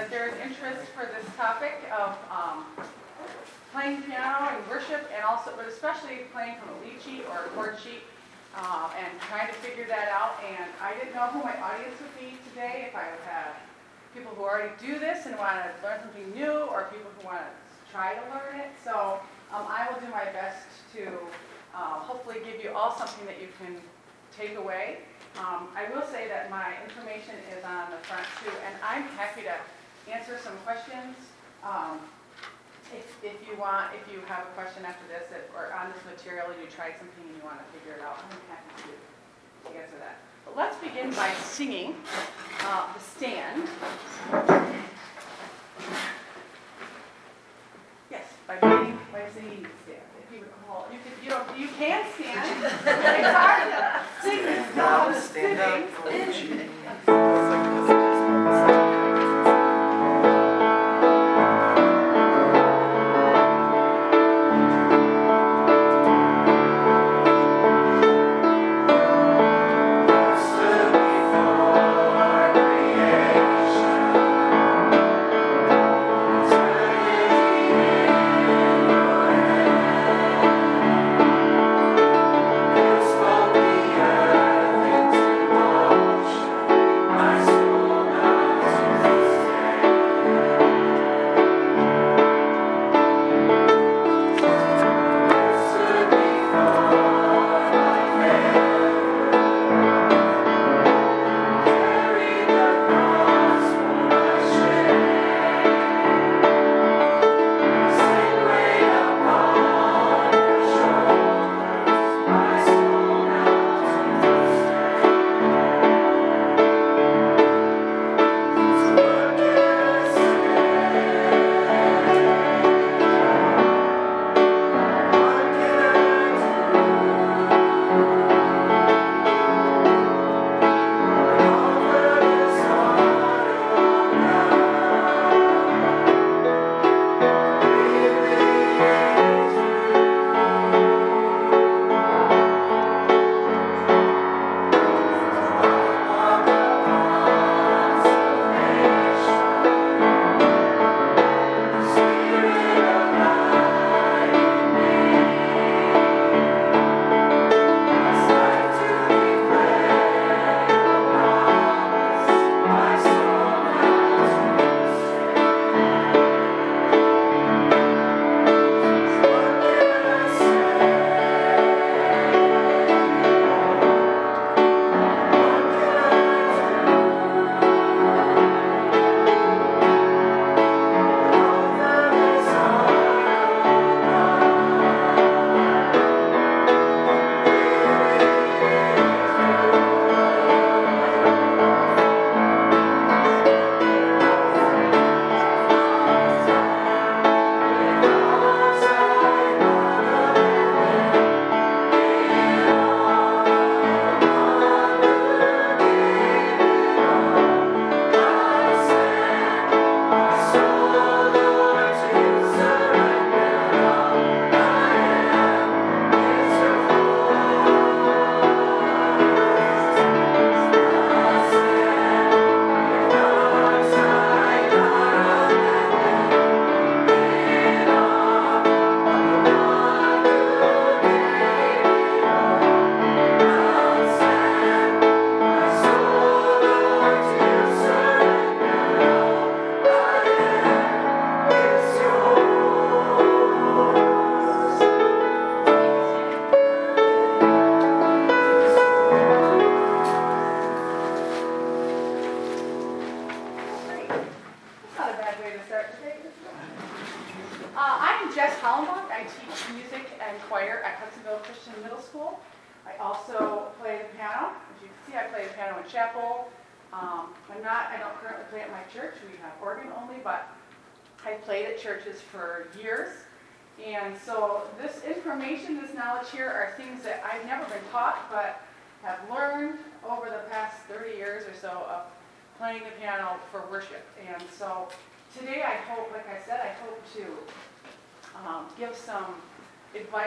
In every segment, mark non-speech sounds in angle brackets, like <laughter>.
that there is interest for this topic of um, playing piano and worship, and also, but especially playing from a lead sheet or a chord sheet, uh, and trying to figure that out. And I didn't know who my audience would be today, if I would have people who already do this and want to learn something new, or people who want to try to learn it. So um, I will do my best to uh, hopefully give you all something that you can take away. Um, I will say that my information is on the front too, and I'm happy to answer some questions. Um, if, if you want, if you have a question after this, if- or on this material, and you tried something and you want to figure it out, I'm happy to to answer that. But let's begin by singing uh, The Stand. Yes, by beginning, by singing The Stand. If you recall, you can, you don't, you can stand. <laughs> It's hard to sing this song Stand up sitting. for the Great.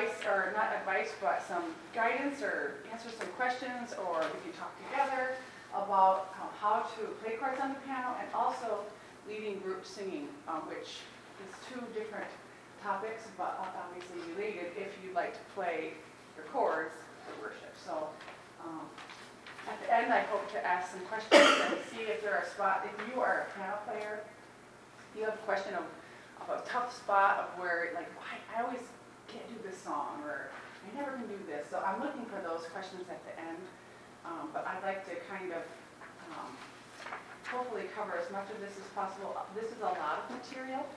Advice, or not advice, but some guidance or answer some questions, or we can talk together about uh, how to play chords on the piano and also leading group singing, um, which is two different topics, but obviously related if you'd like to play your chords for worship. So um, at the end, I hope to ask some questions and see if there are spots, if you are a piano player, you have a question of, of a tough spot of where, like, why, I always can't do this song, or I never can do this. So I'm looking for those questions at the end. Um, but I'd like to kind of um, hopefully cover as much of this as possible. This is a lot of material,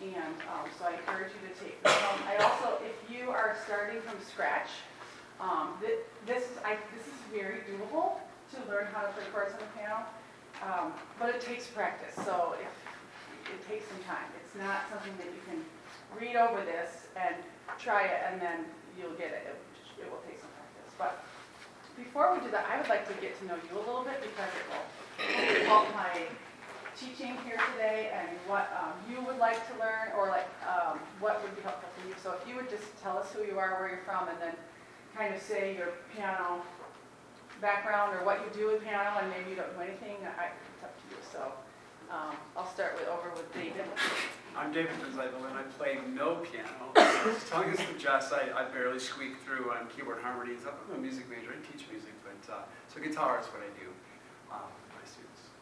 and um, so I encourage you to take this home. I also, if you are starting from scratch, um, thi- this is, I, this is very doable to learn how to play chords on the piano, um, but it takes practice, so if, it takes some time. It's not something that you can read over this and try it, and then you'll get it. It, it will take some practice, but before we do that, I would like to get to know you a little bit because it will help my teaching here today and what um, you would like to learn or like um, what would be helpful for you. So if you would just tell us who you are, where you're from, and then kind of say your piano background or what you do with piano, and maybe you don't do anything, I, it's up to you. So um, I'll start with over with David. I'm David Gonzalo, and I play no piano. As tongue is the Jess, I, I barely squeak through on keyboard harmonies. I'm a music major, I teach music, but, uh, so guitar is what I do um, with my students.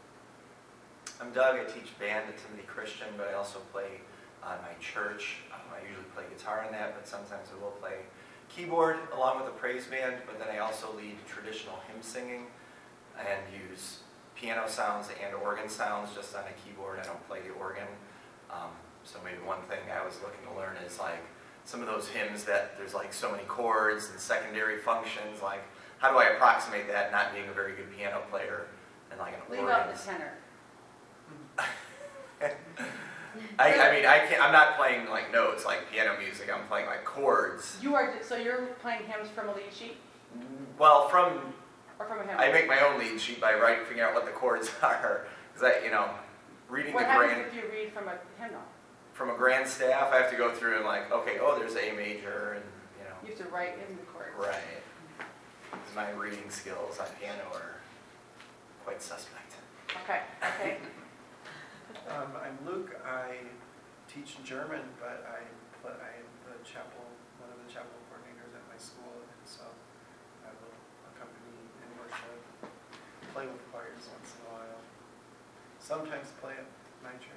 I'm Doug. I teach band at Timothy Christian, but I also play on my church. Um, I usually play guitar in that, but sometimes I will play keyboard along with a praise band. But then I also lead traditional hymn singing and use piano sounds and organ sounds just on a keyboard. I don't play the organ. Um, so maybe one thing I was looking to learn is like some of those hymns that there's like so many chords and secondary functions. Like how do I approximate that? Not being a very good piano player and like an Leave organ. out the tenor. <laughs> I, I mean, I can't, I'm not playing like notes like piano music. I'm playing like chords. You are, so you're playing hymns from a lead sheet Well, from or from a hymn? I make my own lead sheet by writing, figuring out what the chords <laughs> are. Because I, you know, reading What the happens grand if you read from a hymnal? from a grand staff, I have to go through and like, okay, oh, there's A major, and you know, You have to write in the chords. right. 'Cause my reading skills on piano are quite suspect. Okay, okay. <laughs> Um, I'm Luke. I teach German, but I pl- I am the chapel, one of the chapel coordinators at my school, and so I will accompany in worship, play with choirs once in a while. Sometimes play at my church.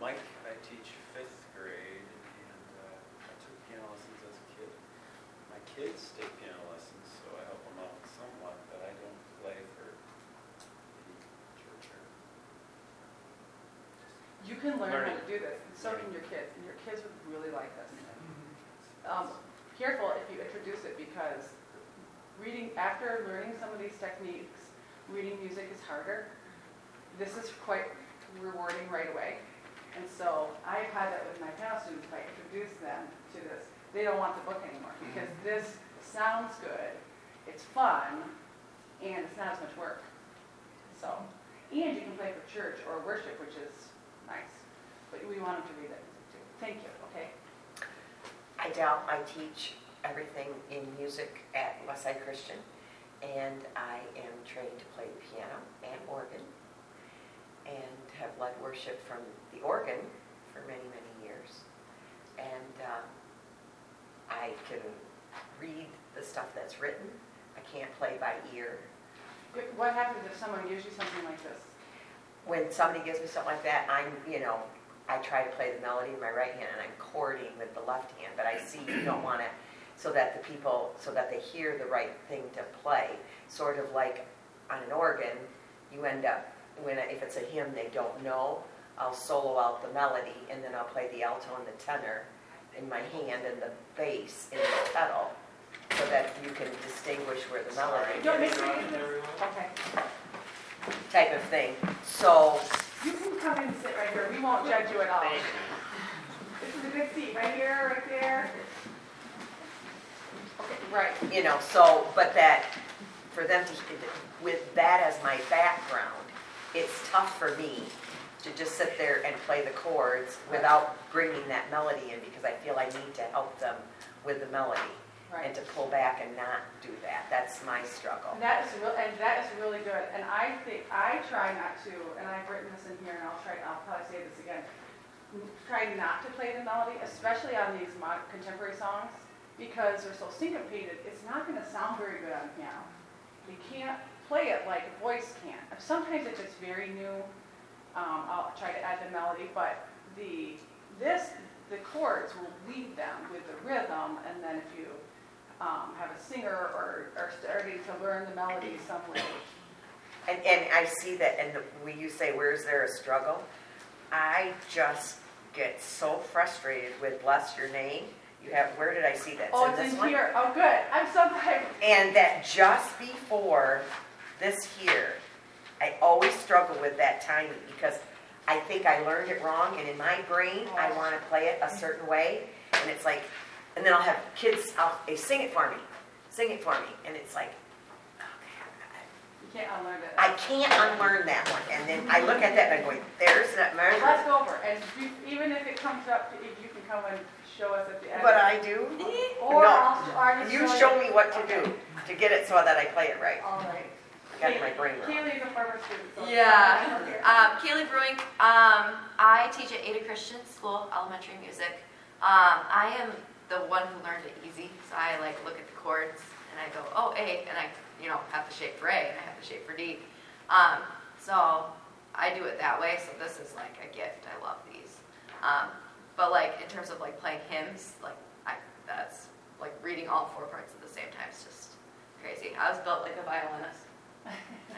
Mike, I teach fifth grade, and uh, I took piano lessons as a kid. My kids take piano lessons, so I help them out somewhat, but I don't play for the church or. You can learn how to do this, and so can your kids, and your kids would really like this. Um, Careful if you introduce it, because reading, after learning some of these techniques, reading music is harder. This is quite rewarding right away. And so I've had that with my piano students, if I introduce them to this, they don't want the book anymore, mm-hmm. because this sounds good, it's fun, and it's not as much work. So, and you can play for church or worship, which is nice. But we want them to read that music too. Thank you, okay? I doubt I teach everything in music at Westside Christian, and I am trained to play the piano and organ, and have led worship from the organ for many, many years. And um, I can read the stuff that's written. I can't play by ear. What happens if someone gives you something like this? When somebody gives me something like that, I'm, you know, I try to play the melody in my right hand and I'm chording with the left hand, but I see you don't want to, so that the people, so that they hear the right thing to play. Sort of like on an organ, you end up, when, if it's a hymn they don't know, I'll solo out the melody and then I'll play the alto and the tenor in my hand and the bass in the pedal, so that you can distinguish where the melody Don't make is, sure you get this. Okay. type of thing. So, You can come and sit right here. We won't judge you at all. This is a good seat, right here, right there. Right. you know, so, but that, for them to, with that as my background, it's tough for me to just sit there and play the chords without bringing that melody in, because I feel I need to help them with the melody. and to pull back and not do that. That's my struggle. And that is real, and that is really good, and I think, I try not to, and I've written this in here, and I'll try, I'll probably say this again. Try not to play the melody, especially on these mod, contemporary songs, because they're so syncopated, it's not gonna sound very good on piano. You can't play it like a voice can. Sometimes if it's very new, um, I'll try to add the melody, but the, this, the chords will lead them with the rhythm, and then if you, um, have a singer or, or starting to learn the melody some way. And, and I see that, and when you say, where's there a struggle? I just get so frustrated with bless your name. You have, where did I see that? Oh, in it's this in here, oh, good, I'm so glad. And that just before this here, I always struggle with that timing because I think I learned it wrong and in my brain, I oh. want to play it a certain way. And it's like, and then I'll have kids, I'll, they sing it for me, sing it for me. And it's like, can't unlearn it. I can't unlearn that one. And then I look at that and I'm going, there's that measure. Let's go over, and you- even if it comes up, to- if you can come and show us at the end. But I do. <laughs> Or No. I'll, or I'll You show show me what to do to get it so that I play it right. All right. I got my brain wrong. Kaylee's a former student, so. Yeah. Okay. Um, Kaylee Brewing, um, I teach at Ada Christian School, elementary music. Um, I am the one who learned it easy, so I like look at the chords and I go, oh, A, and I, you know, have the shape for A and I have the shape for D. Um, so I do it that way, so this is like a gift, I love these. Um, but like, in terms of like playing hymns, like, I, that's, like reading all four parts at the same time is just crazy. I was built like a violinist. I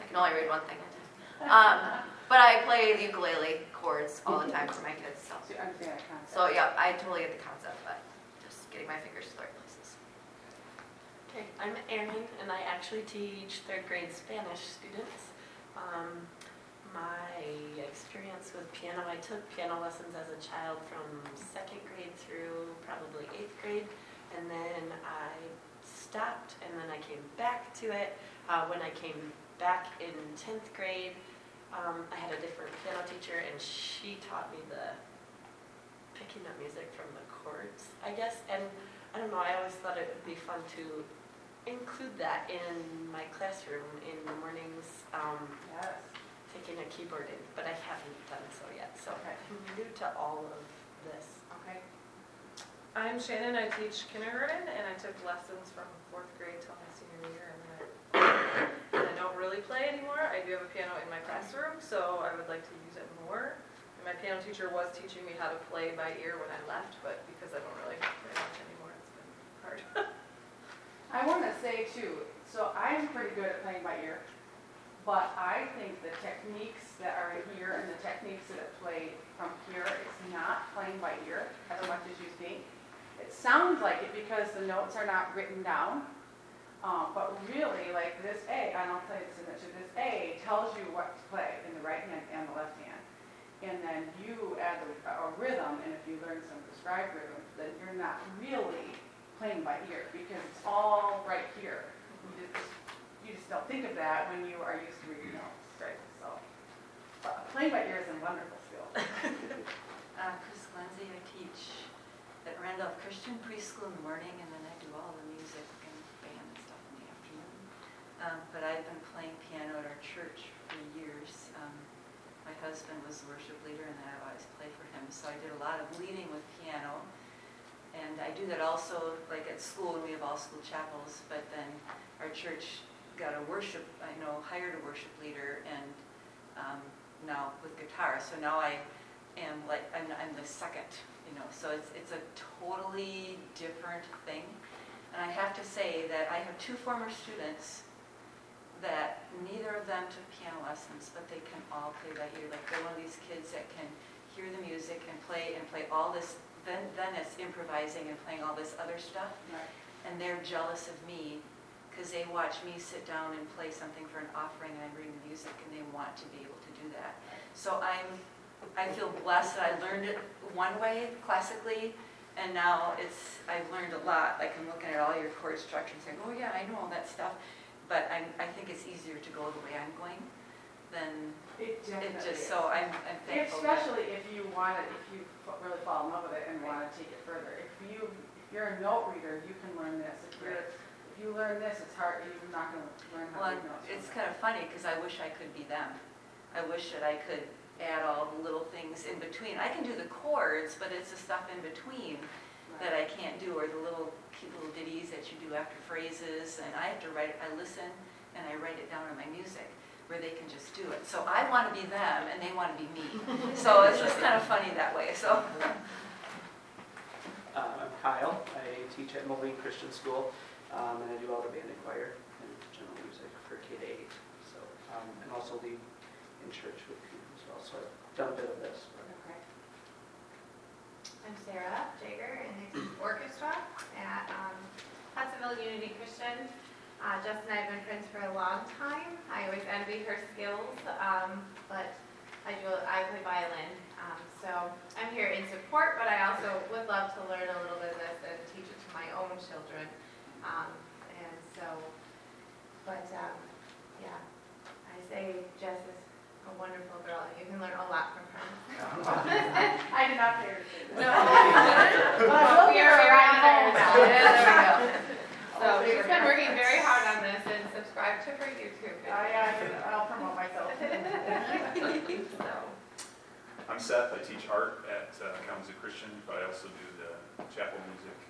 can only read one thing at a time. Um, but I play the ukulele chords all the time for my kids. So, So you understand that concept. so yeah, I totally get the concept, but just getting my fingers to the right places. Okay, I'm Erin, and I actually teach third grade Spanish students. Um, my experience with piano, I took piano lessons as a child from second grade through probably eighth grade, and then I stopped, and then I came back to it. Uh, when I came back in 10th grade, um, I had a different piano teacher, and she taught me the picking up music from the chords, I guess. And I don't know, I always thought it would be fun to include that in my classroom in the mornings, um, Yes, taking a keyboard in, but I haven't done so yet. So Okay. I'm new to all of this. okay. I'm Shannon, I teach kindergarten, and I took lessons from fourth grade till my senior year, and then I, and I don't really play anymore. I do have a piano in my classroom, so I would like to use it more. And my piano teacher was teaching me how to play by ear when I left, but because I don't really play much anymore, it's been hard. <laughs> I want to say too, so I'm pretty good at playing by ear, but I think the techniques that are here and the techniques that are played from here, it's not playing by ear as much as you think. It sounds like it because the notes are not written down, um, but really, like this A, I'll tell you this in a this A tells you what to play in the right hand and the left hand. And then you add a, a rhythm, and if you learn some prescribed rhythms, then you're not really playing by ear because it's all right here. You just, don't think of that when you are used to reading notes. Right. So, but playing by ear is a wonderful skill. <laughs> <laughs> Uh, Chris Lindsay, I teach at Randolph Christian Preschool in the morning, and then I do all the music and band and stuff in the afternoon. Um, But I've been playing piano at our church for years. Um, My husband was the worship leader, and I always played for him, so I did a lot of leading with piano. And I do that also, like at school, we have all school chapels, but then our church got a worship, I know, hired a worship leader, and um, now with guitar, so now I am like, I'm, I'm the second, you know, so it's, it's a totally different thing. And I have to say that I have two former students that neither of them took piano lessons, but they can all play by ear. Like they're one of these kids that can hear the music and play and play all this, then, then it's improvising and playing all this other stuff. Right. And they're jealous of me because they watch me sit down and play something for an offering and I bring the music and they want to be able to do that. So I'm, I feel blessed that I learned it one way classically and now it's, I've learned a lot. Like I'm looking at all your chord structure and saying, oh yeah, I know all that stuff. But I'm, I think it's easier to go the way I'm going than It it definitely just, is. so I'm, I'm thankful. that- Especially if you want to, if you f- really fall in love with it and want to take it further. If you, if you're a note reader, you can learn this. If you're, if you learn this, it's hard, you're not gonna learn how Well, to read notes. it's kind of funny, because I wish I could be them. I wish that I could add all the little things in between. I can do the chords, but it's the stuff in between that I can't do, or the little cute little ditties that you do after phrases, and I have to write, I listen and I write it down in my music, where they can just do it. So I want to be them, and they want to be me. <laughs> So it's just kind of funny that way, so. Uh, I'm Kyle. I teach at Moline Christian School, um, and I do all the band and choir and general music for K to 8. So, um, and also lead in church with people as well. So I've done a bit of this. but- Okay. I'm Sarah Jager, and I teach orchestra at um, Hudsonville Unity Christian. Uh, and I have been friends for a long time. I always envy her skills, um, but I do I play violin, um, so I'm here in support. But I also would love to learn a little bit of this and teach it to my own children. Um, and so, but um, yeah, I say Jess is a wonderful girl, and you can learn a lot from her. <laughs> <laughs> I did not pay her to say <laughs> that. No. But We are very honored. Yeah, there we go. So she's been working very hard on this and subscribe to her YouTube. I, I, I'll promote myself. So, I'm Seth. I teach art at uh, Kalamazoo Christian, but I also do the chapel music, lead that.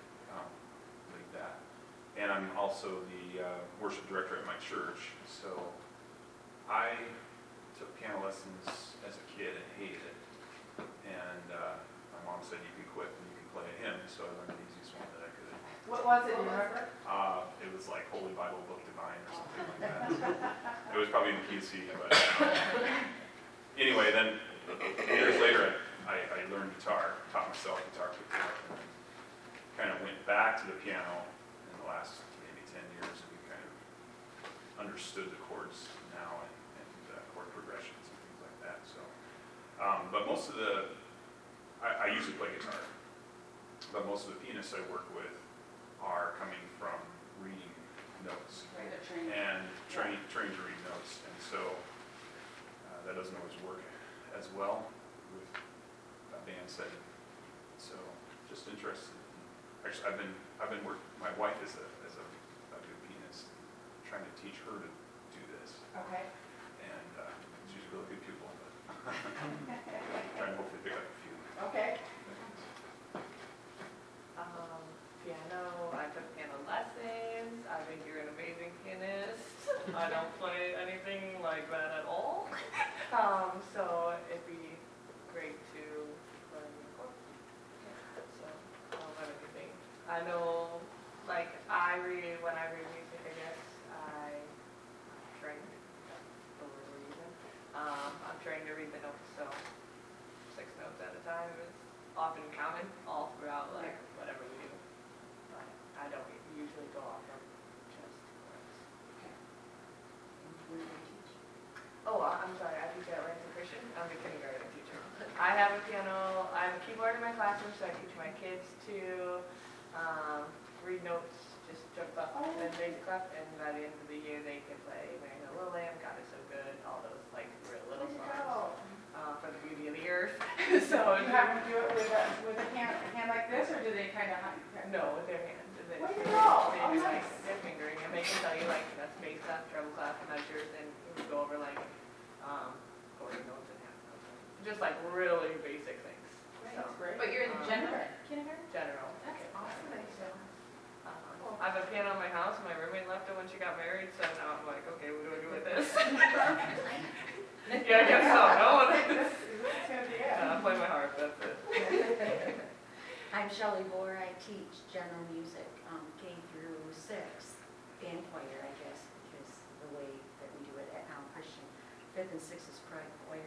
And I'm also the uh, worship director at my church. So I took piano lessons as a kid and hated it. And uh, my mom said you can quit and you can play a hymn, so I learned the easiest one that I could. What was it, do you remember? Uh, it was like Holy Bible Book Divine or something like that. It was probably in the key of C, but anyway, then years later, I, I learned guitar, taught myself guitar, and kind of went back to the piano last maybe 10 years, and we kind of understood the chords now and, and uh, chord progressions and things like that. So, um, but most of the, I, I usually play guitar, but most of the pianists I work with are coming from reading notes Right, the training. and trained, trained to read notes, and so uh, that doesn't always work as well with a band setting. So just interested. Actually, I've been I've been work. My wife is a is a, a good pianist, trying to teach her to do this, Okay. and uh, she's a really good pupil. But trying to hopefully pick up a few. Okay. Um, piano, I took piano lessons, I think you're an amazing pianist. I don't play anything like that at all. <laughs> Um, so it'd be great to learn the chords. So, I don't have anything. I know, like, I read, when I read music, I guess, I trained, that's the word we're using. Um, I'm trained to read the notes, so six notes at a time is often counted all throughout, like, whatever we do. But I don't usually go off of just words. Oh, I- I'm sorry, I teach at Lansing Christian, I'm a kindergarten teacher. I have a piano, I have a keyboard in my classroom, so I teach my kids to, um, read notes, just jump up and basic stuff, and by the end of the year, they can play Mary Had a Little Lamb, God is So Good, all those, like, real little songs, uh, for the beauty of the earth, <laughs> so. Do you have them do it with a, with a hand, a hand like this, or do they kind of? No, with their hands. and they- Way to they- go. They Oh, do like, nice. their fingering, and they can tell you like, that's bass clef, treble clef, measures, and we go over like, um, quarter notes and half notes. Just like really basic things, so. Great. but you're in Um, general, kindergarten? General. That's awesome. Um, I have a piano in my house, my roommate left it when she got married, so now I'm like, okay, what do I do with this? Yeah, I guess so, no? This is gonna be it. Yeah, I play my harp, that's it. I'm Shelley Bohr. I teach general music, um, K through six, band choir, I guess, because the way that we do it at Allen Christian. Fifth and sixth is private choir,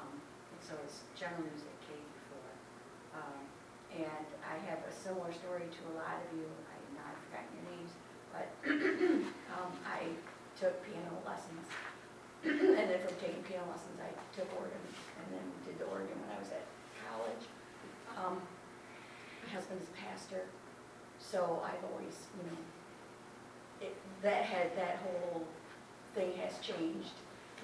um, and so it's general music K through four. Um, and I have a similar story to a lot of you. I've not forgotten your names, but <clears throat> um, I took piano lessons. <clears throat> and then from taking piano lessons, I took organ, and then did the organ when I was at college. Um, husband's a pastor, so I've always, you know, it, that had, that whole thing has changed.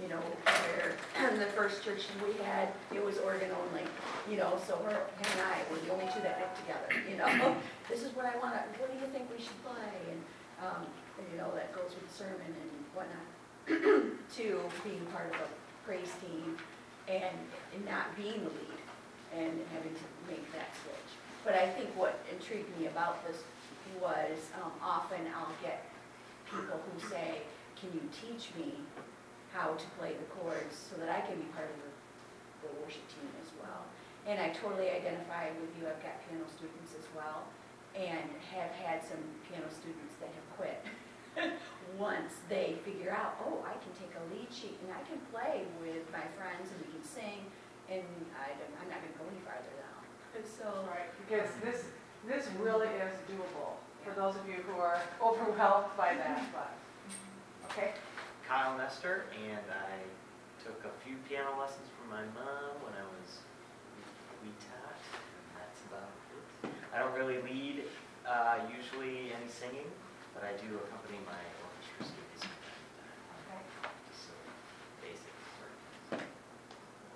you know, where <clears throat> the first church we had, it was organ only, you know, so her, and I were the only two that got together, <laughs> you know? This is what I want, to. what do you think we should play? And, um, you know, that goes with the sermon and whatnot. <clears throat> To being part of a praise team and and not being the lead and having to make that switch. But I think what intrigued me about this was, um, often I'll get people who say, can you teach me how to play the chords so that I can be part of the, the worship team as well? And I totally identify with you, I've got piano students as well, and have had some piano students that have quit. <laughs> Once they figure out, oh, I can take a lead sheet and I can play with my friends and we can sing, and I I'm not gonna go any farther. And so, Right, because this, this really mm-hmm. is doable for those of you who are <laughs> overwhelmed by that, mm-hmm. but, mm-hmm. okay? Kyle Nestor, and I took a few piano lessons from my mom when I was wee tot, and that's about it. I don't really lead uh, usually any singing, but I do accompany my orchestra students. from time to time. Just so basics.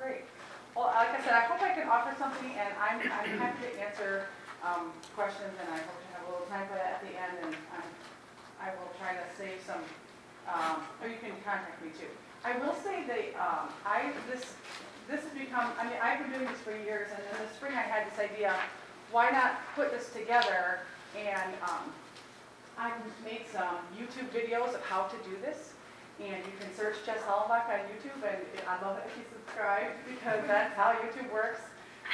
Great. Well, like I said, I I offer something, and I'm, I'm happy to answer um, questions, and I hope to have a little time for that at the end, and I will try to save some, um, or you can contact me too. I will say that um, I, this, this has become, I mean, I've been doing this for years, and in the spring I had this idea, why not put this together, and um, I've made some YouTube videos of how to do this. And you can search Jess Hollenbach on YouTube, and I'd love it if you subscribe, because that's how YouTube works.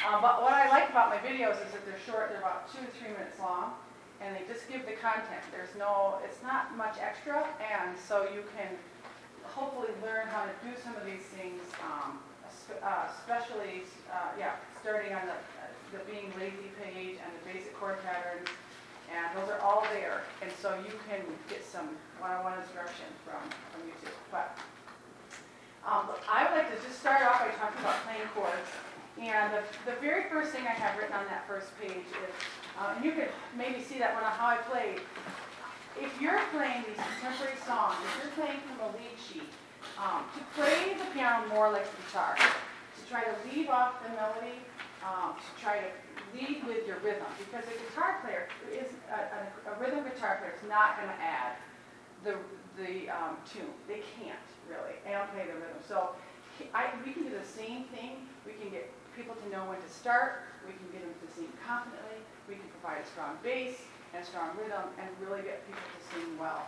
Uh, But what I like about my videos is that they're short, they're about two to three minutes long, and they just give the content. There's no, it's not much extra, and so you can hopefully learn how to do some of these things, um, uh, especially, uh, yeah, starting on the, the being lazy page and the basic chord patterns, and those are all there, and so you can get some one-on-one instruction from, from YouTube. But um, I would like to just start off by talking about playing chords. And the, the very first thing I have written on that first page is, uh, and you could maybe see that one on how I played. If you're playing these contemporary songs, if you're playing from a lead sheet, um, to play the piano more like the guitar, to try to leave off the melody, um, to try to lead with your rhythm, because a guitar player is a, a, a rhythm guitar player is not going to add the the um, tune. They can't really. Don't play the rhythm. So I, we can do the same thing. We can get people to know when to start. We can get them to sing confidently. We can provide a strong bass and strong rhythm and really get people to sing well.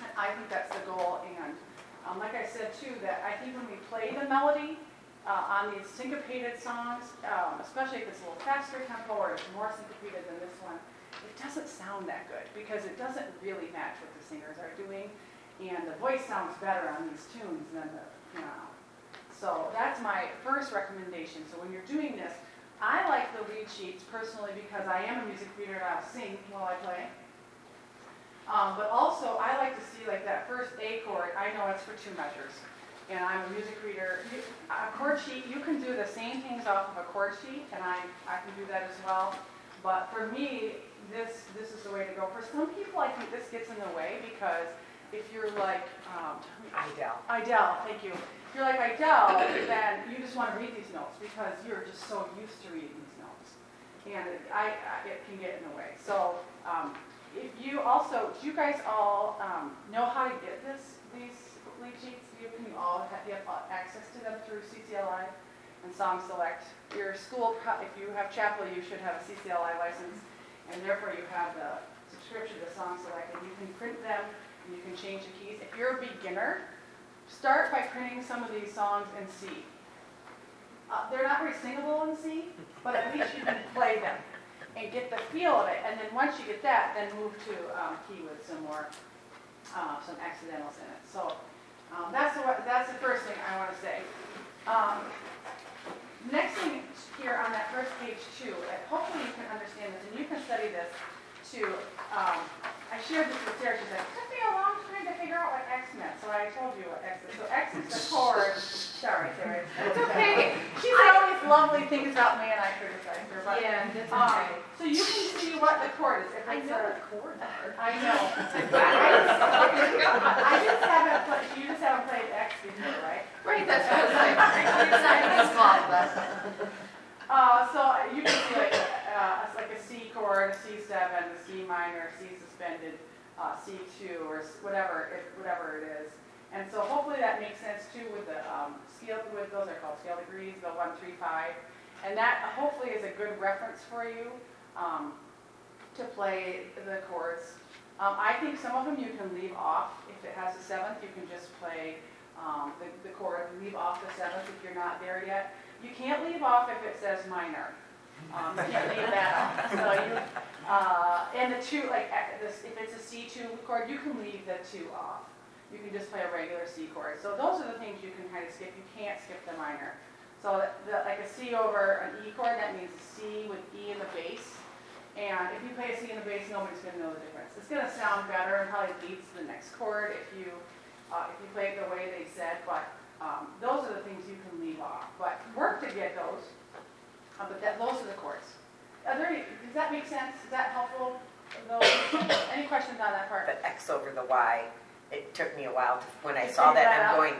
And I think that's the goal. And um, like I said too, that I think when we play the melody uh, on these syncopated songs, um, especially if it's a little faster tempo or it's more syncopated than this one, it doesn't sound that good because it doesn't really match what the singers are doing. And the voice sounds better on these tunes than the piano. So that's my first recommendation. So when you're doing this, I like the lead sheets personally because I am a music reader and I'll sing while I play. Um, but also, I like to see like that first A chord, I know it's for two measures. And I'm a music reader. You, a chord sheet, you can do the same things off of a chord sheet, and I, I can do that as well. But for me, this, this is the way to go. For some people, I think this gets in the way because if you're like, um, Idell. Idell, thank you. You're like Idell, then you just want to read these notes because you're just so used to reading these notes. And it, I, I- it can get in the way. So um, if you also, do you guys all um, know how to get this, these lead sheets? You, can you all have, you have access to them through CCLI and Song Select? Your school, if you have chapel, you should have a CCLI license and therefore you have the subscription to Song Select, and you can print them, and you can change the keys. If you're a beginner, start by printing some of these songs in C. Uh, they're not very singable in C, but at least you can play them and get the feel of it. And then once you get that, then move to um, key with some more, uh, some accidentals in it. So um, that's the that's the first thing I want to say. Um, Next thing here on that first page too, hopefully you can understand this, and you can study this too. Um, I shared this with Sarah, she's like, it took me a long time to figure out what X meant, so I told you what X is. So X is the <laughs> chord, sorry Sarah, it's okay. She's always lovely it's about me and I criticize her, but. Yeah, that's um, okay. So you can see what the chord is. If I it's know a- what chords are. I know. I <laughs> just- I just haven't played, you just haven't played X before, right? Right, that's what I was like. <laughs> It's not even small, but. Uh, so you can see like, uh, it's like a C chord, a C seven, C minor, C suspended, uh, C two, or whatever, whatever it is. And so hopefully that makes sense too with the, um, scale, with, those are called scale degrees, the one, three, five. And that hopefully is a good reference for you, um, to play the chords. Um, I think some of them you can leave off. If it has a seventh, you can just play, um, the, the chord, leave off the seventh if you're not there yet. You can't leave off if it says minor. Um, you can't leave that off. So you, uh, and the two, like, uh, this, if it's a C two chord, you can leave the two off. You can just play a regular C chord. So those are the things you can kind of skip. You can't skip the minor. So the, like a C over an E chord, that means a C with E in the bass. And if you play a C in the bass, nobody's gonna know the difference. It's gonna sound better and probably leads to the next chord if you, uh, if you play it the way they said, but, um, those are the things you can leave off. But work to get those, uh, but that, those are the chords. Are there does that make sense? Is that helpful? Those, any questions on that part? But X over the Y, it took me a while to, when I To saw that, that I'm out? going,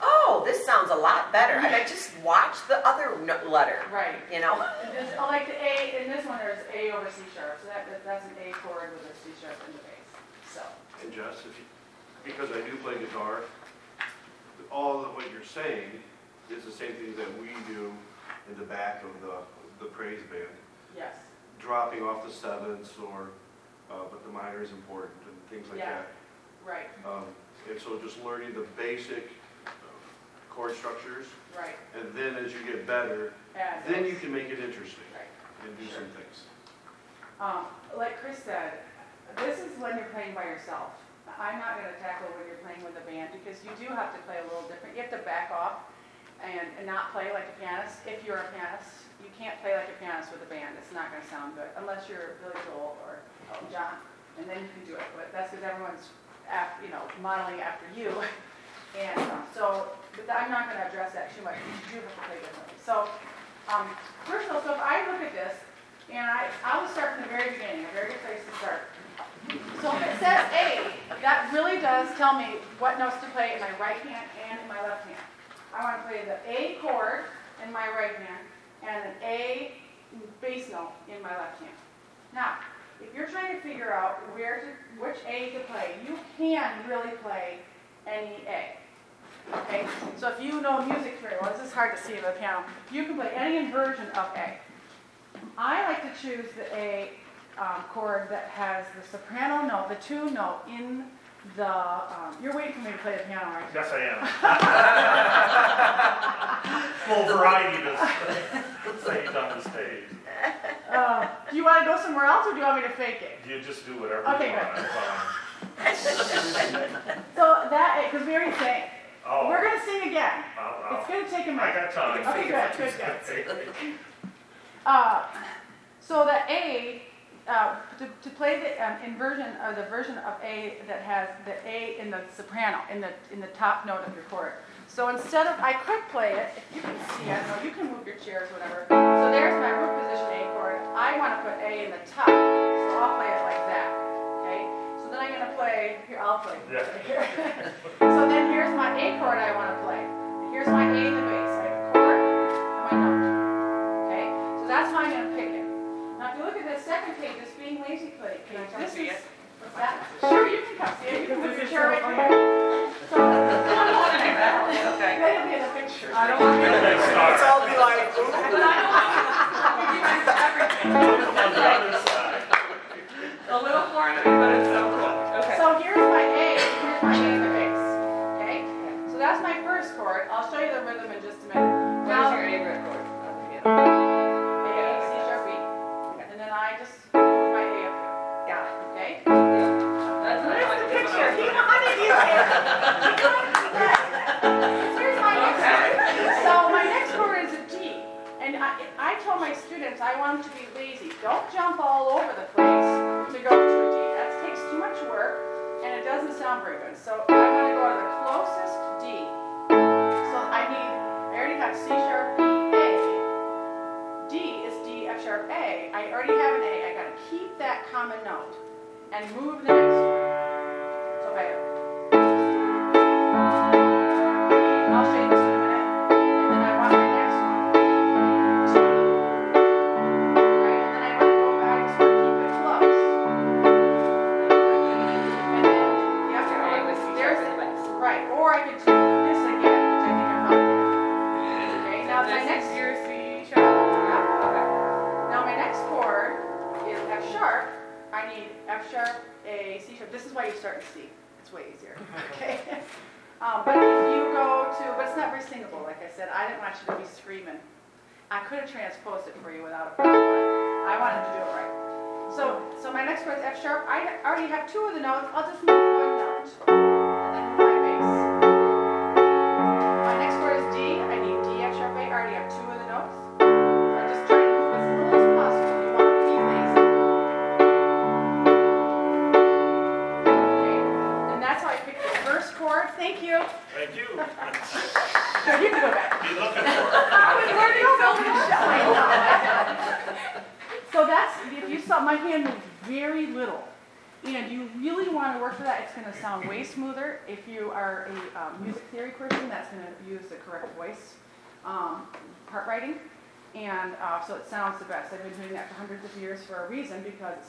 oh, this sounds a lot better. And I just watched the other no- letter, Right. you know? And this, oh, like the A, in this one, there's A over C sharp, so that, that- that's an A chord with a C sharp in the bass, so. And Jess, if you, because I do play guitar, all of what you're saying is the same thing that we do in the back of the, the praise band. Yes, Dropping off the sevenths or, uh, but the minor is important and things like Yeah. that. right, Um, and so just learning the basic chord structures, right. and then as you get better, Add then you can make it interesting Right. and do some things. Um, like Chris said, this is when you're playing by yourself. I'm not gonna tackle when you're playing with a band, because you do have to play a little different. You have to back off and, and not play like a pianist. If you're a pianist, you can't play like a pianist with a band. It's not gonna sound good, unless you're Billy Joel or Elton John, and then you can do it. But that's because everyone's, you know, modeling after you. <laughs> And, um, so, but I'm not gonna address that too much, you do have to play differently. So, um, first of all, so if I look at this, and I, I will start from the very beginning, a very good place to start. So if it says A, that really does tell me what notes to play in my right hand and in my left hand. I want to play the A chord in my right hand and an A bass note in my left hand. Now, if you're trying to figure out where to, which A to play, you can really play any A. Okay, so if you know music very well, this is hard to see with a piano, you can play any inversion of A. I like to choose the A um, chord that has the soprano note, the two note in the, um, you're waiting for me to play the piano, aren't? Yes, I am. <laughs> <laughs> Full variety say it on the stage. Uh, do you want to go somewhere else or do you want me to fake it? You just do whatever Okay, you want. good. <laughs> So that, because we already sang. Oh, We're going to sing again. I'll- It's I'll- going to take a I minute. got time. Okay, good, good, good. Uh, so the A, uh, to, to play the um, inversion or the version of A that has the A in the soprano, in the, in the top note of your chord. So instead of, I could play it, if you can see, I don't know, you can move your chairs, whatever. So there's my root position A chord. I want to put A in the top, so I'll play it like that, okay? So then I'm going to play, here, I'll play. Yeah. Here. <laughs> So then here's my A chord I want to play. Here's my A in the bass. I have a chord and my note. Okay? So that's how I'm going to look at this second page, this being lazy play page, this is. what's that? Sure, you can come see it. You can move your chair right here. So, Okay. Then you'll be in the picture. I don't want to be in the picture. Let's all be like, ooh. But I don't want to you guys everything. On the other side. A little corny, but it's so cool. Okay. So here's my A, here's my A the bass. Okay? So that's my first chord. I'll show you the rhythm in just a minute. Now- is your favorite chord Here's my next. So my next chord is a D. And I, I tell my students I want them to be lazy. Don't jump all over the place to go to a D. That takes too much work, and it doesn't sound very good. So I'm going to go to the closest D. So I need, I already have C sharp, B, A. D is D, F sharp, A. I already have an A. I got to keep that common note and move the next one. So if I for you without a but I wanted to do it right. So, so my next chord is F sharp. I already have two of the notes. I'll just move one note,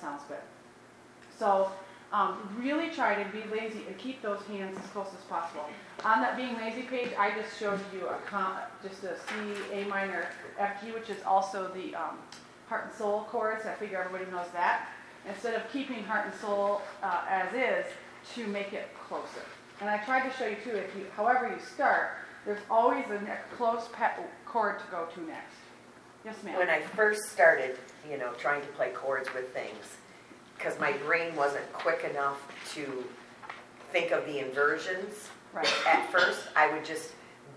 sounds good. So um, really try to be lazy and keep those hands as close as possible. On that being lazy page, I just showed you a just a C, A minor, F, G, which is also the um, heart and soul chords. I figure everybody knows that. Instead of keeping heart and soul uh, as is, to make it closer. And I tried to show you too, if you, however you start, there's always a ne- close pa- chord to go to next. Yes, ma'am. When I first started, you know, trying to play chords with things, because my brain wasn't quick enough to think of the inversions Right. at first, I would just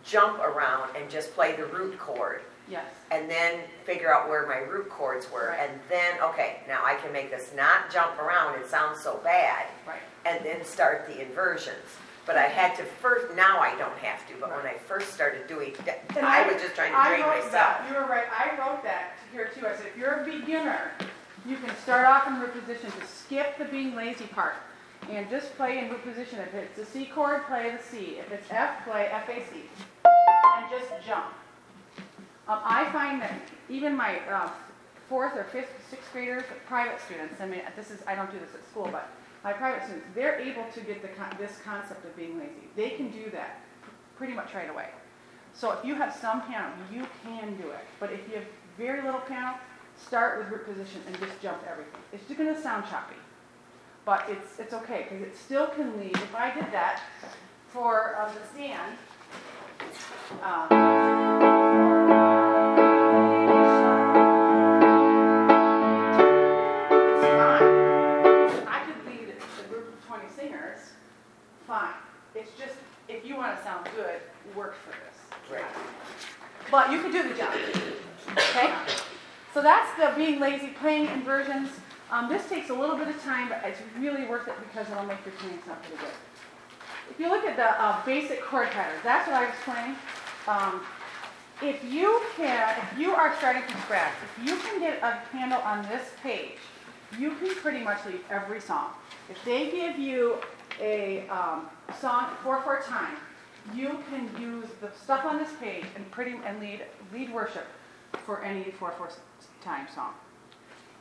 jump around and just play the root chord. Yes. and then figure out where my root chords were, Right. and then, okay, now I can make this not jump around It sounds so bad, Right. and then start the inversions. But I had to first, now I don't have to, but when I first started doing, that, And I was just trying to I train wrote myself. that. You were right. I wrote that here too. I said, if you're a beginner, you can start off in root position to skip the being lazy part and just play in root position. If it's a C chord, play the C. If it's F, play F A C, and just jump. Um, I find that even my uh, fourth or fifth, sixth graders, private students. I mean, this is I don't do this at school, but my private students, they're able to get the con- this concept of being lazy. They can do that pretty much right away. So if you have some piano, you can do it. But if you have very little piano, start with root position and just jump everything. It's just going to sound choppy, but it's it's okay because it still can lead. If I did that for the stand, um, But you can do the job. Okay? So that's the being lazy, playing inversions. Um, this takes a little bit of time, but it's really worth it because it'll make your playing sound pretty good. If you look at the uh, basic chord patterns, that's what I was playing. Um, if you can, if you are starting from scratch, if you can get a handle on this page, you can pretty much lead every song. If they give you a um, song four four time, you can use the stuff on this page and pretty and lead lead worship for any four four time song.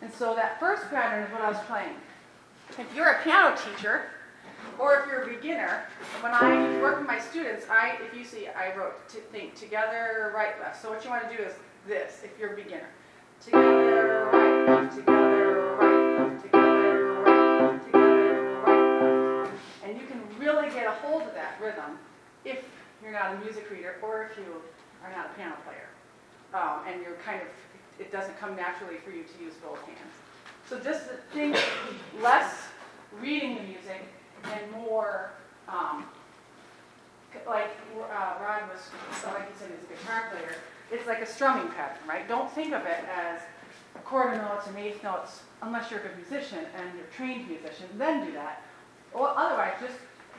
And so that first pattern is what I was playing. If you're a piano teacher, or if you're a beginner, when I work with my students, I if you see I wrote to think together right left. So what you want to do is this if you're a beginner. Together right left, together right left, together right left, together right left. And you can really get a hold of that rhythm you're not a music reader or if you are not a piano player. Um, and you're kind of, it doesn't come naturally for you to use both hands. So just think less reading the music and more, um, like uh, Rod was, like he said, he's a guitar player. It's like a strumming pattern, right? Don't think of it as quarter notes and eighth notes unless you're a good musician and you're a trained musician. Then do that. Or otherwise, just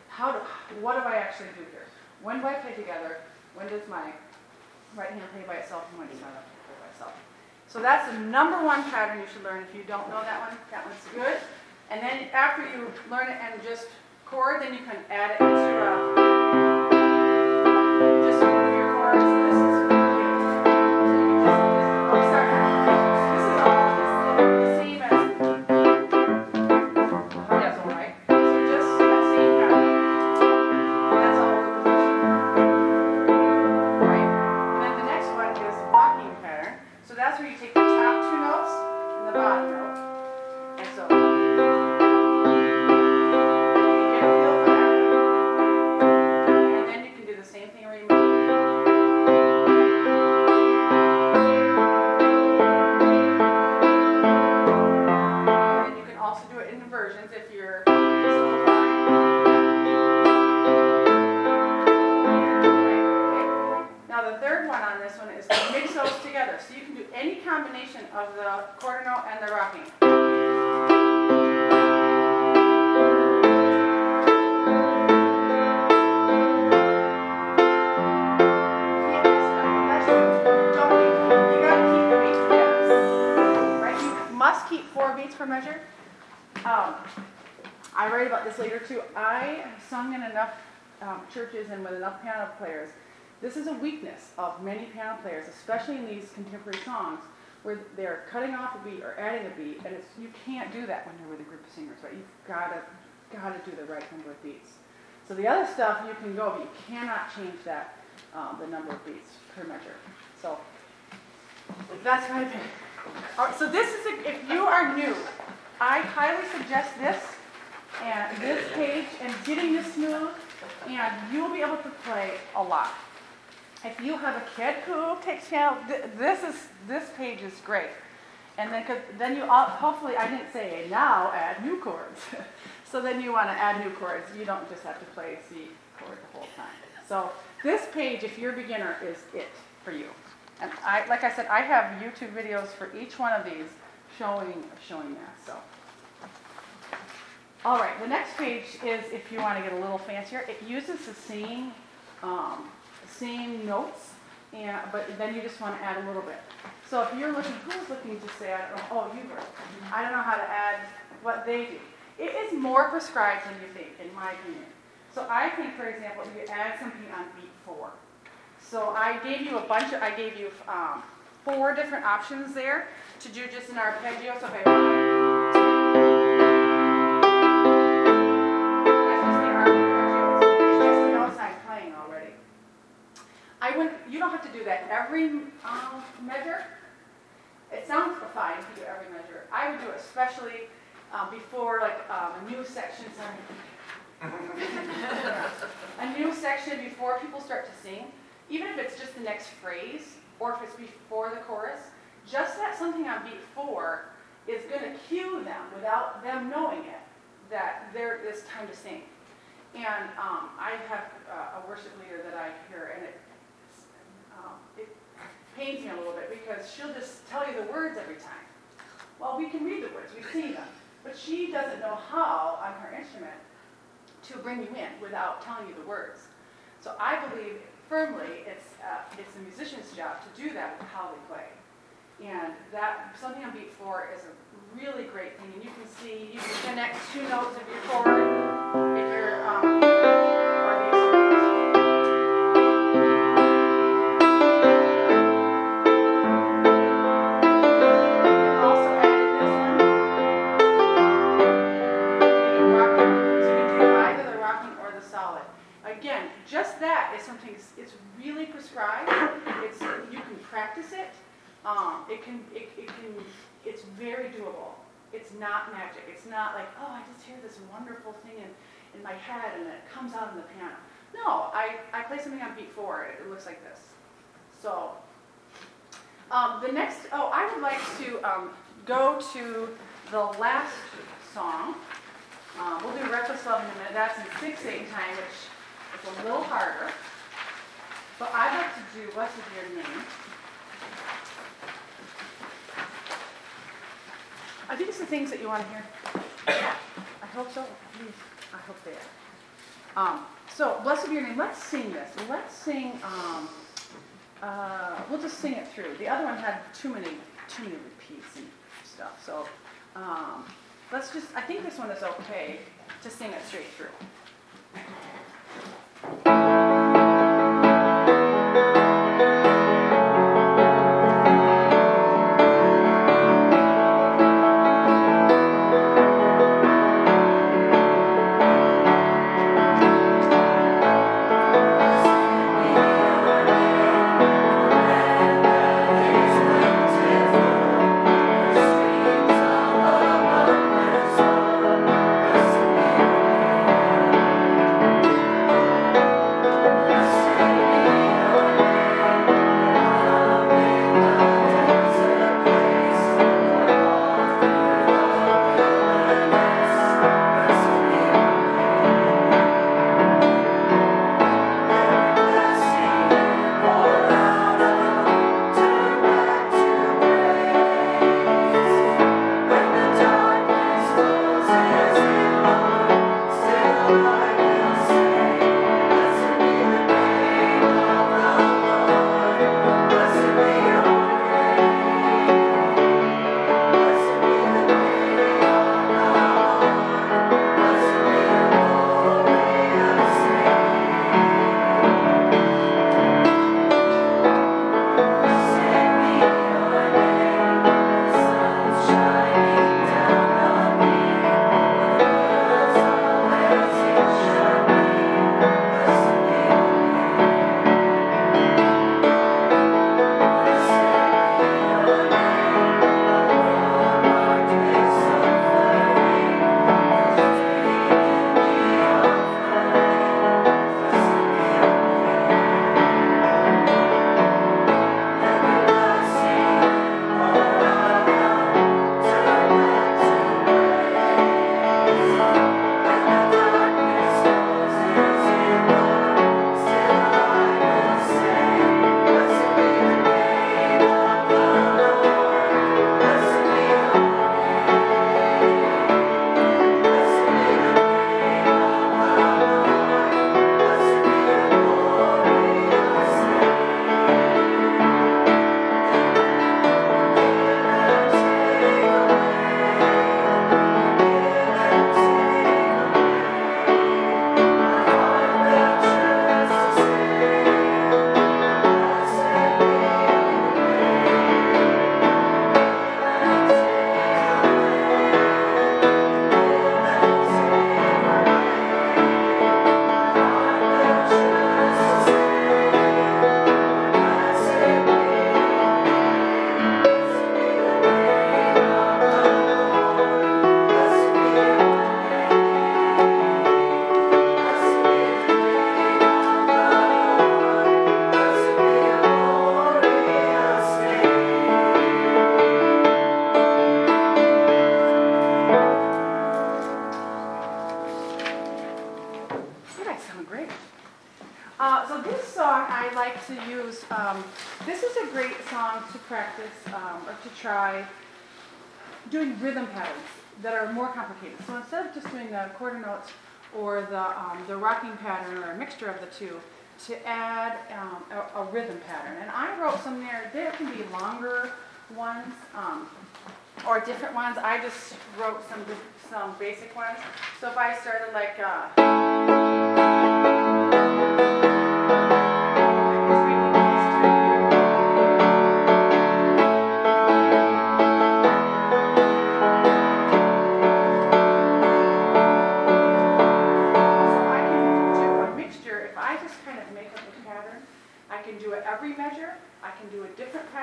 how do, what do I actually do here? When do I play together? When does my right hand play by itself and when does my left hand play by itself? So that's the number one pattern you should learn. If you don't know that one, that one's good. And then after you learn it and just chord, then you can add it extra. Just uh, churches and with enough piano players. This is a weakness of many piano players, especially in these contemporary songs, where they're cutting off a beat or adding a beat, and it's, you can't do that when you're with a group of singers, right? You've gotta, gotta do the right number of beats. So the other stuff you can go, but you cannot change that, um, the number of beats per measure. So that's my opinion. Right, so this is, a, if you are new, I highly suggest this and this page and getting this smooth, and you'll be able to play a lot. If you have a kid who takes piano, th- this is this page is great. And then, cause then you all, hopefully, I didn't say now add new chords. <laughs> so then you want to add new chords. You don't just have to play C chord the whole time. So this page, if you're a beginner, is it for you. And I, like I said, I have YouTube videos for each one of these showing showing that. So. All right, the next page is if you want to get a little fancier. It uses the same, um, same notes, and, but then you just want to add a little bit. So if you're looking, who's looking to say, I don't know, oh, you were. I don't know how to add what they do. It is more prescribed than you think, in my opinion. So I think, for example, you add something on beat four. So I gave you a bunch of, I gave you um, four different options there to do just an arpeggio. So if I I wouldn't, you don't have to do that every um, measure. It sounds fine you do every measure. I would do it especially um, before like um, a new section. <laughs> A new section before people start to sing, even if it's just the next phrase or if it's before the chorus, just that something on beat four is going to cue them without them knowing it that there is time to sing. And um, I have uh, a worship leader that I hear, and it pains me a little bit because she'll just tell you the words every time. Well, we can read the words, we see them, but she doesn't know how on her instrument to bring you in without telling you the words. So I believe firmly it's uh, it's the musician's job to do that with how they play. And that something on beat four is a really great thing, and you can see you can connect two notes of your chord if you're um, very doable. It's not magic. It's not like, oh, I just hear this wonderful thing in, in my head and it comes out on the piano. No, I, I play something on beat four. It, it looks like this. So, um, the next, oh, I would like to um, go to the last song. Um, we'll do Reckless Love in a minute. That's in 6 8 time, which is a little harder. But I'd like to do Be Your Name. Are these the things that you want to hear? I hope so. I hope they are. Um, so, Blessed Be Your Name. Let's sing this. Let's sing. Um, uh, we'll just sing it through. The other one had too many, too many repeats and stuff. So, um, let's just, I think this one is okay to sing it straight through. To add um, a, a rhythm pattern. And I wrote some there. There can be longer ones um, or different ones. I just wrote some some basic ones. So if I started like. Uh,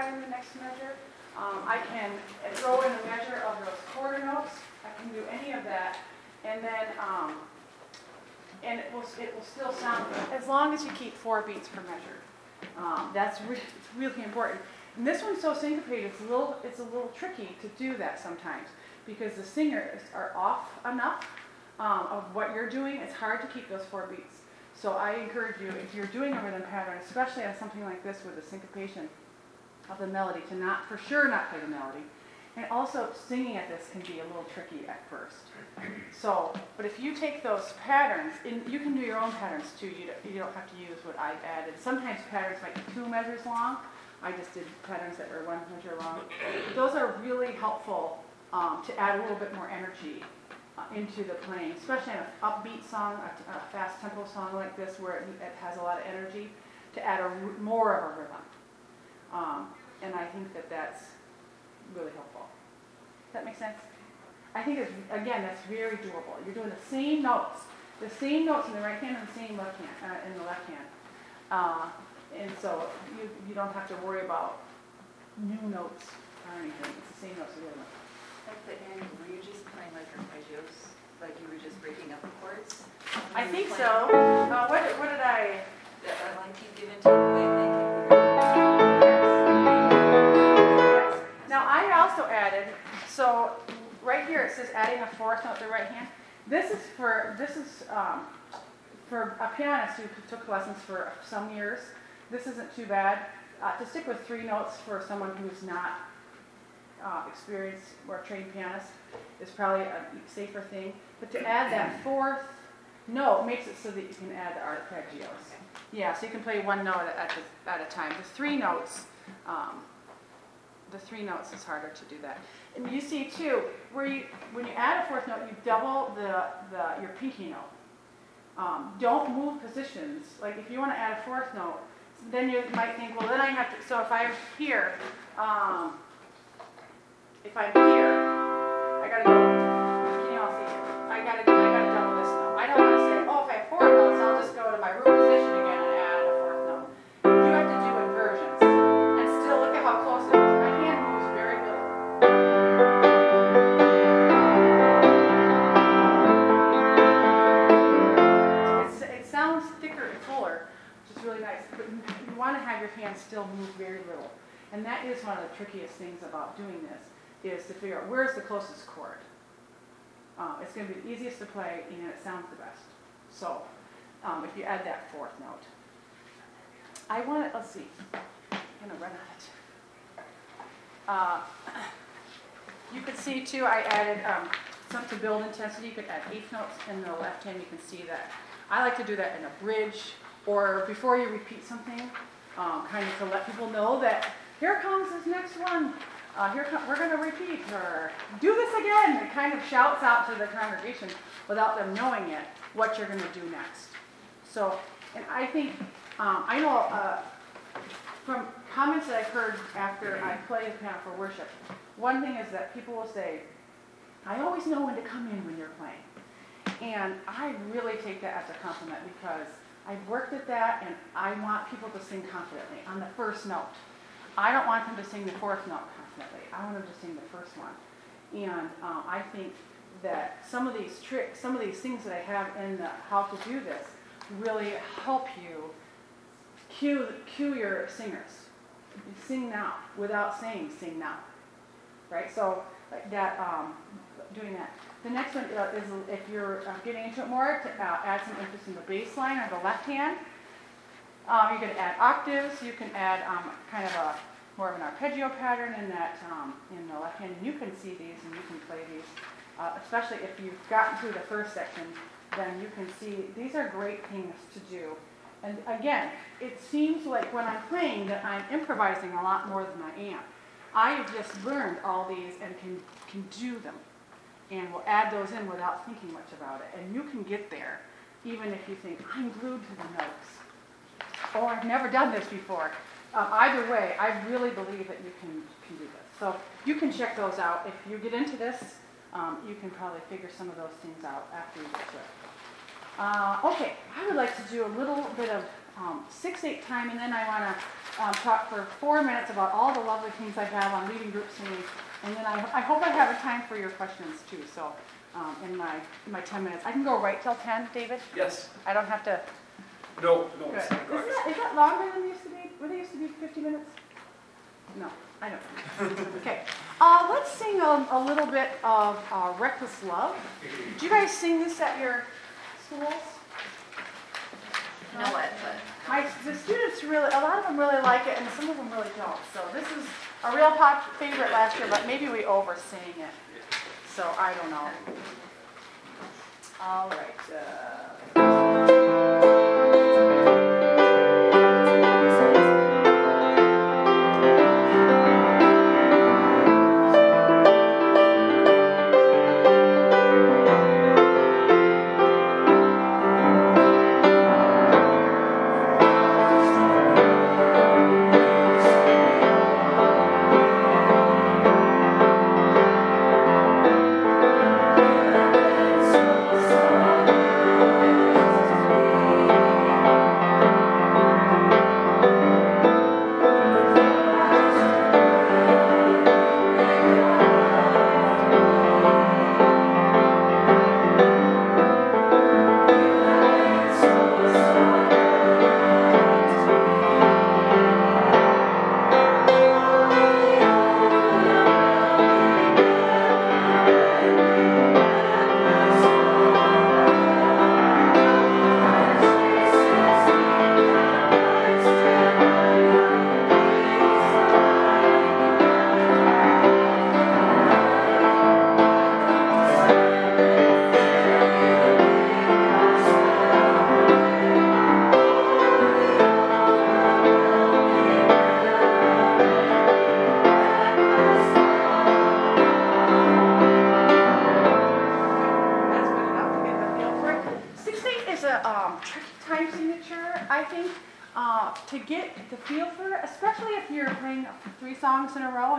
pattern the next measure. Um, I can throw in a measure of those quarter notes, I can do any of that, and then, um, and it will, it will still sound good, as long as you keep four beats per measure. Um, that's re- really important. And this one's so syncopated, it's a little, it's a little tricky to do that sometimes, because the singers are off enough um, of what you're doing, it's hard to keep those four beats. So I encourage you, if you're doing a rhythm pattern, especially on something like this with a syncopation of the melody, to not, for sure not play the melody. And also, singing at this can be a little tricky at first. So, but if you take those patterns, and you can do your own patterns too, you don't, you don't have to use what I've added. Sometimes patterns might be two measures long. I just did patterns that were one measure long. Those are really helpful um, to add a little bit more energy uh, into the playing, especially in an upbeat song, a, a fast tempo song like this where it, it has a lot of energy, to add a, more of a rhythm. Um, and I think that that's really helpful. Does that make sense? I think it's, again, that's very doable. You're doing the same notes, the same notes in the right hand and the same left hand, uh, in the left hand. Uh, and so you, you don't have to worry about new notes or anything. It's the same notes as the other one. At the end, were you just playing like arpeggios, like you were just breaking up the chords? I think were so. Uh, what, what did I? That are like you given to the way also added, so right here it says adding a fourth note to the right hand. This is for, this is um, for a pianist who took lessons for some years. This isn't too bad. Uh, to stick with three notes for someone who's not uh, experienced or trained pianist is probably a safer thing. But to add that <clears throat> fourth note makes it so that you can add the arpeggios. Yeah, so you can play one note at, the, at a time. The three notes, um, the three notes is harder to do that. And you see too, where you, when you add a fourth note, you double the, the, your pinky note. Um, don't move positions. Like if you want to add a fourth note, then you might think, well, then I have to, so if I'm here, um, if I'm here, your hand still move very little. And that is one of the trickiest things about doing this, is to figure out where's the closest chord. Uh, it's going to be the easiest to play and it sounds the best. So um, if you add that fourth note. I want to, let's see, I'm going to run out. Uh, you could see too, I added um, some to build intensity. You could add eighth notes in the left hand. You can see that. I like to do that in a bridge or before you repeat something, um, kind of to let people know that here comes this next one. Uh, here come, we're going to repeat or do this again. It kind of shouts out to the congregation without them knowing it what you're going to do next. So, and I think um, I know uh, from comments that I've heard after I play the piano for worship. One thing is that people will say, "I always know when to come in when you're playing," and I really take that as a compliment because I've worked at that, and I want people to sing confidently on the first note. I don't want them to sing the fourth note confidently. I want them to sing the first one. And um, I think that some of these tricks, some of these things that I have in the how to do this, really help you cue, cue your singers. Sing now without saying sing now. Right? So that, um, doing that. The next one uh, is if you're uh, getting into it more, to uh, add some interest in the bass line or the left hand. Um, you can add octaves. You can add um, kind of a more of an arpeggio pattern in that um, in the left hand. And you can see these and you can play these, uh, especially if you've gotten through the first section. Then you can see these are great things to do. And again, it seems like when I'm playing that I'm improvising a lot more than I am. I have just learned all these and can can do them, and will add those in without thinking much about it. And you can get there, even if you think I'm glued to the notes or I've never done this before. Um, either way, I really believe that you can, can do this. So you can check those out. If you get into this, um, you can probably figure some of those things out after you get to it. Uh, okay, I would like to do a little bit of um, 6-8 time, and then I want to um, talk for four minutes about all the lovely things I have on leading group singing. And then I, I hope I have a time for your questions too. So um, in my in my 10 minutes, I can go right till 10, David. Yes. I don't have to No, no, Good. it's not correct. that, is that longer than they used to be? Were they used to be 50 minutes? No, I don't. <laughs> Okay. Uh, let's sing a, a little bit of uh, Reckless Love. Do you guys sing this at your schools? Know it, but. My, the students really, a lot of them really like it, and some of them really don't. So this is a real pop favorite last year, but maybe we oversing it. So I don't know. All right. Uh,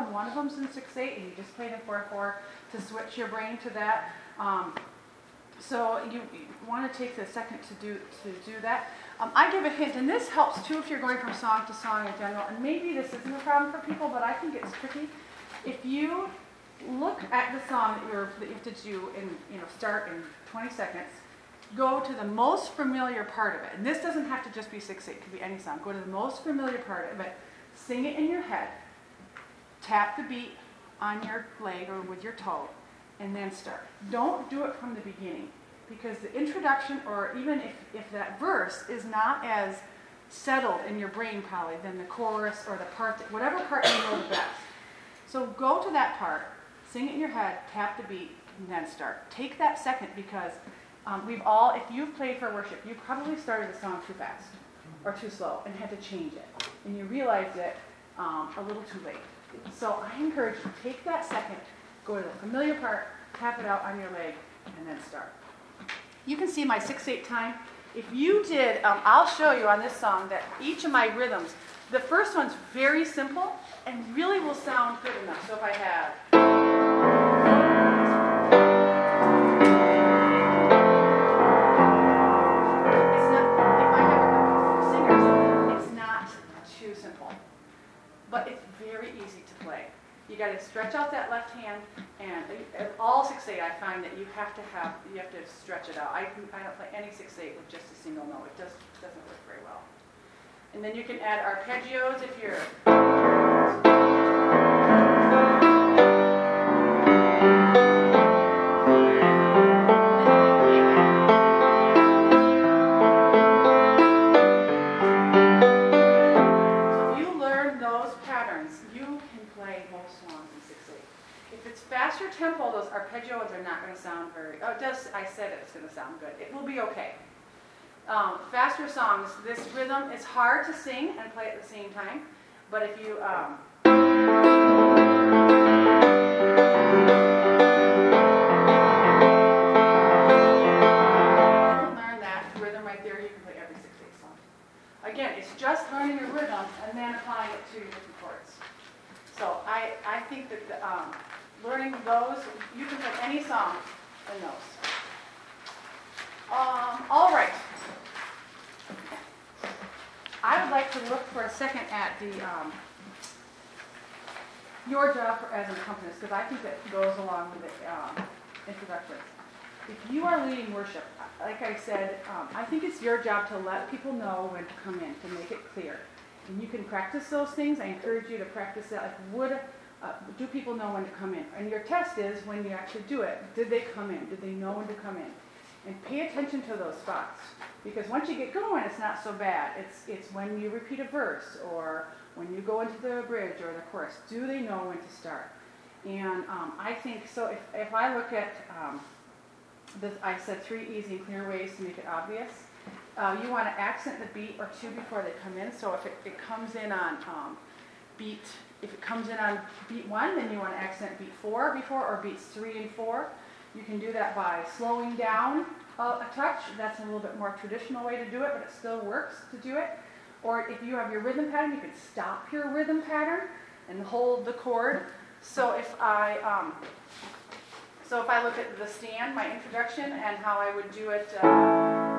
and one of them's in six eight, and you just play the four four to switch your brain to that. Um, so you, you want to take the second to do to do that. Um, I give a hint, and this helps too if you're going from song to song in general. And maybe this isn't a problem for people, but I think it's tricky. If you look at the song that, you're, that you have to do and you know, start in 20 seconds, go to the most familiar part of it. And this doesn't have to just be 6 8, it could be any song. Go to the most familiar part of it, sing it in your head, tap the beat on your leg or with your toe, and then start. Don't do it from the beginning because the introduction, or even if, if that verse is not as settled in your brain probably than the chorus or the part, that, whatever part you know the best. So go to that part, sing it in your head, tap the beat, and then start. Take that second because um, we've all, if you've played for worship, you probably started the song too fast or too slow and had to change it. And you realized it um, a little too late. So I encourage you, take that second, go to the familiar part, tap it out on your leg, and then start. You can see my 6-8 time. If you did, um, I'll show you on this song that each of my rhythms, the first one's very simple and really will sound good enough. So if I have got to stretch out that left hand, and all six eight, I find that you have to have you have to stretch it out. I can, I don't play any six eight with just a single note. It just doesn't work very well. And then you can add arpeggios if you're. Tempo, those arpeggios are not going to sound very. Oh, it does. I said it's going to sound good. It will be okay. Um, faster songs, this rhythm is hard to sing and play at the same time, but if you um, job to let people know when to come in, to make it clear. And you can practice those things. I encourage you to practice that. Like, would uh, do people know when to come in? And your test is when you actually do it. Did they come in? Did they know when to come in? And pay attention to those spots because once you get going, it's not so bad. It's it's when you repeat a verse or when you go into the bridge or the chorus. Do they know when to start? And um, I think so. If if I look at um, this, I said three easy and clear ways to make it obvious. Uh, you want to accent the beat or two before they come in. So if it, it comes in on um, beat, if it comes in on beat one, then you want to accent beat four before or beats three and four. You can do that by slowing down a, a touch. That's a little bit more traditional way to do it, but it still works to do it. Or if you have your rhythm pattern, you can stop your rhythm pattern and hold the chord. So if I um, so if I look at the stand, my introduction, and how I would do it, uh,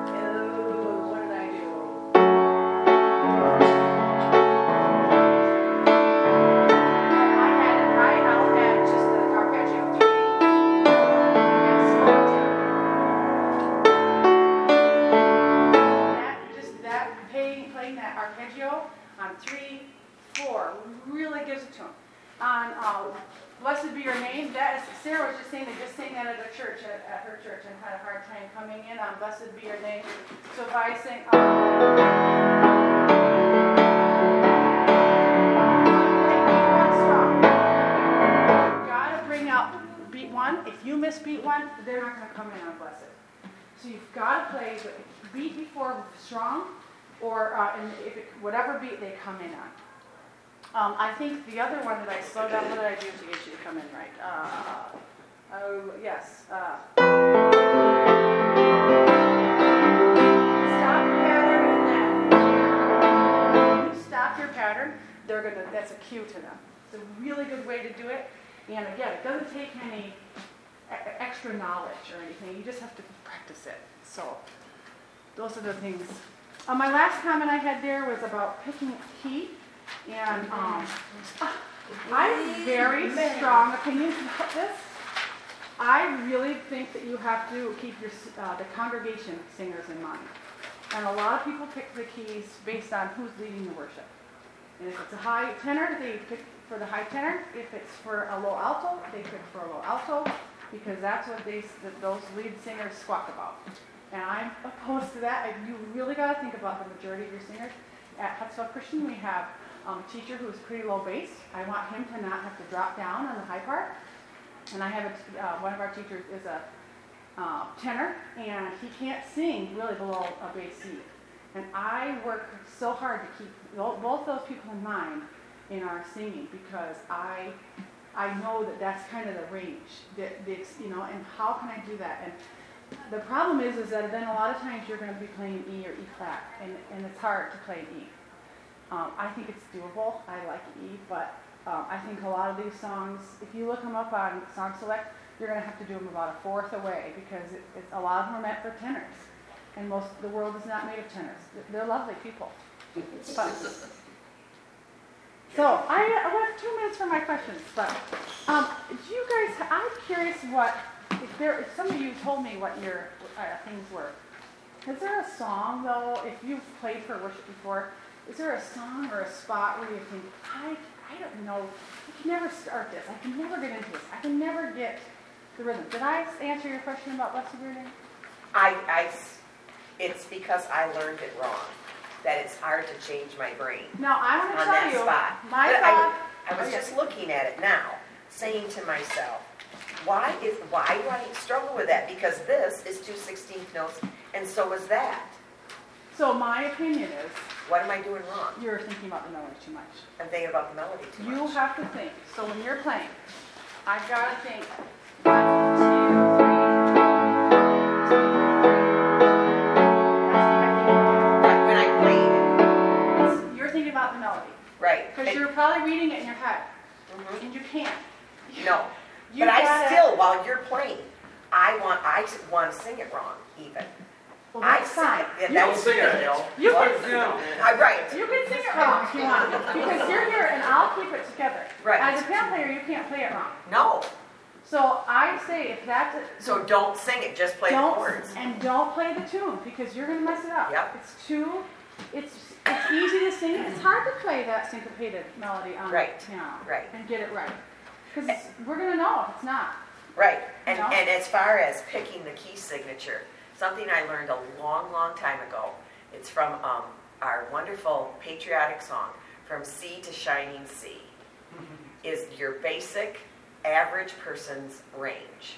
arpeggio on three, four, really gives it to them. On uh, Blessed Be Your Name, that is, Sarah was just saying, they just sang that at a church, at, at her church, and had a hard time coming in on Blessed Be Your Name. So if I sing, out beat one. If you miss beat one, they're not gonna come in on Blessed. So you've gotta play beat before strong, or uh, and if it, whatever beat they come in on. Um, I think the other one that I slowed down, what did I do to get you to come in right? Uh, oh, yes. Uh, stop pattern stop your pattern. they're gonna, that's a cue to them. It's a really good way to do it. And again, it doesn't take any extra knowledge or anything, you just have to practice it. So, those are the things. Uh, my last comment I had there was about picking key. And, um, I have very strong opinions about this. I really think that you have to keep your, uh, the congregation singers in mind. And a lot of people pick the keys based on who's leading the worship. And if it's a high tenor, they pick for the high tenor. If it's for a low alto, they pick for a low alto, because that's what they, those lead singers squawk about. And I'm opposed to that. And You really gotta think about the majority of your singers. At Hudson Christian, we have um, a teacher who's pretty low bass. I want him to not have to drop down on the high part. And I have, a uh, one of our teachers is a uh, tenor, and he can't sing really below a bass C. And I work so hard to keep both those people in mind in our singing because I, I know that that's kind of the range, that, ex- you know, and how can I do that? And the problem is, is that then a lot of times you're going to be playing E or E flat, and, and it's hard to play E. Um, I think it's doable. I like E, but um, I think a lot of these songs, if you look them up on Song Select, you're going to have to do them about a fourth away because it, it's, a lot of them are meant for tenors, and most the world is not made of tenors. They're- lovely people. But, so I, I have two minutes for my questions, but um, do you guys? I'm curious what if there. If some of you told me what your uh, things were. Is there a song though? If you've played for worship before, is there a song or a spot where you think I I don't know. I can never start this. I can never get into this. I can never get the rhythm. Did I answer your question about Blessed Virgin? I, I it's because I learned it wrong, that it's hard to change my brain Now I want to tell you spot. my But thought. I, I was Okay. just looking at it now, saying to myself, why is, why do I struggle with that? Because this is two sixteenth notes, and so is that. So my opinion is What am I doing wrong? you're thinking about the melody too much. I'm thinking about the melody too much. You have to think. So when you're playing, I've got to think. One, two, Right, when I played three. You're thinking about the melody right. because And- you're probably reading it in your head, Mhm. and you can't. No, You but I gotta- still, while you're playing, I want, I s- want to sing it wrong even. Well, I that's sing fine. it. yeah, You that's- don't sing it, Dale. You What? can- No. I, right, You can sing it wrong if you want, because you're here and I'll keep it together. Right. As a piano player, you can't play it wrong. no, So I say if that's a, so don't sing it, just play the don't chords. and don't play the tune because you're gonna mess it up. Yep. It's too. It's it's easy to sing. It's hard to play that syncopated melody on Right, the piano right. and get it right because we're gonna know if it's not. Right, and, No. and as far as picking the key signature, something I learned a long, long time ago, it's from um, our wonderful patriotic song, From Sea to Shining Sea, is your basic average person's range.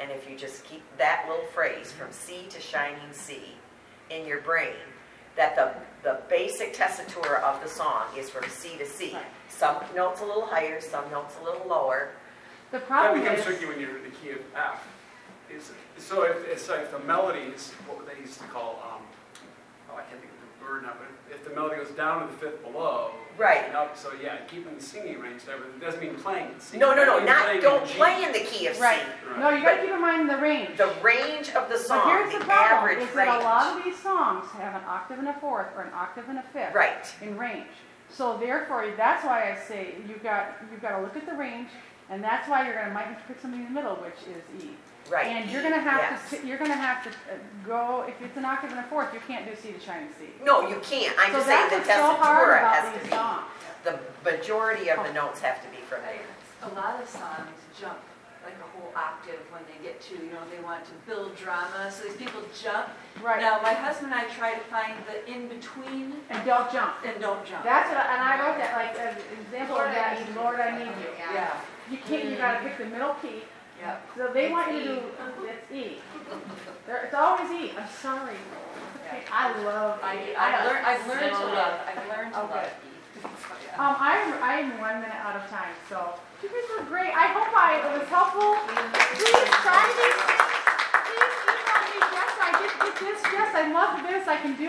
And if you just keep that little phrase, from sea to shining sea, in your brain, that the, the basic tessitura of the song is from C to C. Right. Some notes a little higher, some notes a little lower. The That problem becomes is tricky when you're in the key of F. Is, so if, it's like the melody is what they used to call, um, oh, I can't think of the word now, but if the melody goes down to the fifth below. Right. And up, so yeah, keeping the singing range there, but it doesn't mean playing it. singing. No, no, no, not, don't in play in the key of C. right. No, you gotta keep in mind the range. The range of the But song, here's the the problem: average is that a lot range. of these songs have an octave and a fourth or an octave and a fifth. Right, in range. So therefore, that's why I say you've got, you've got to look at the range, and that's why you're gonna, might have to pick something in the middle, which is E. right. And you're gonna have yes. to, t- you're gonna have to uh, go, if it's an octave and a fourth, you can't do C to shining C. No, you can't, I'm So just saying that's the what's so hard tessitura about has to these be, songs. the majority of the notes have to be from there. A lot of songs jump like a whole octave when they get to, you know, they want to build drama, so these people jump. Right, Now, my husband and I try to find the in-between and don't jump. and don't jump. That's what, and I wrote that, like, an example of Lord, I that need is you. Lord, I need you. Yeah, You can't, you gotta pick the middle key, yeah. so they want you to do, it's E. There, it's always E, I'm sorry. It's okay. I love I, E. I've learned, I've learned to love, I've learned to Okay. love E. Yeah. Um, I'm, I'm one minute out of time, so you guys were great. I hope I it was helpful. Please try these. Please email me, Jess, I did get this, Jess, I love this, I can do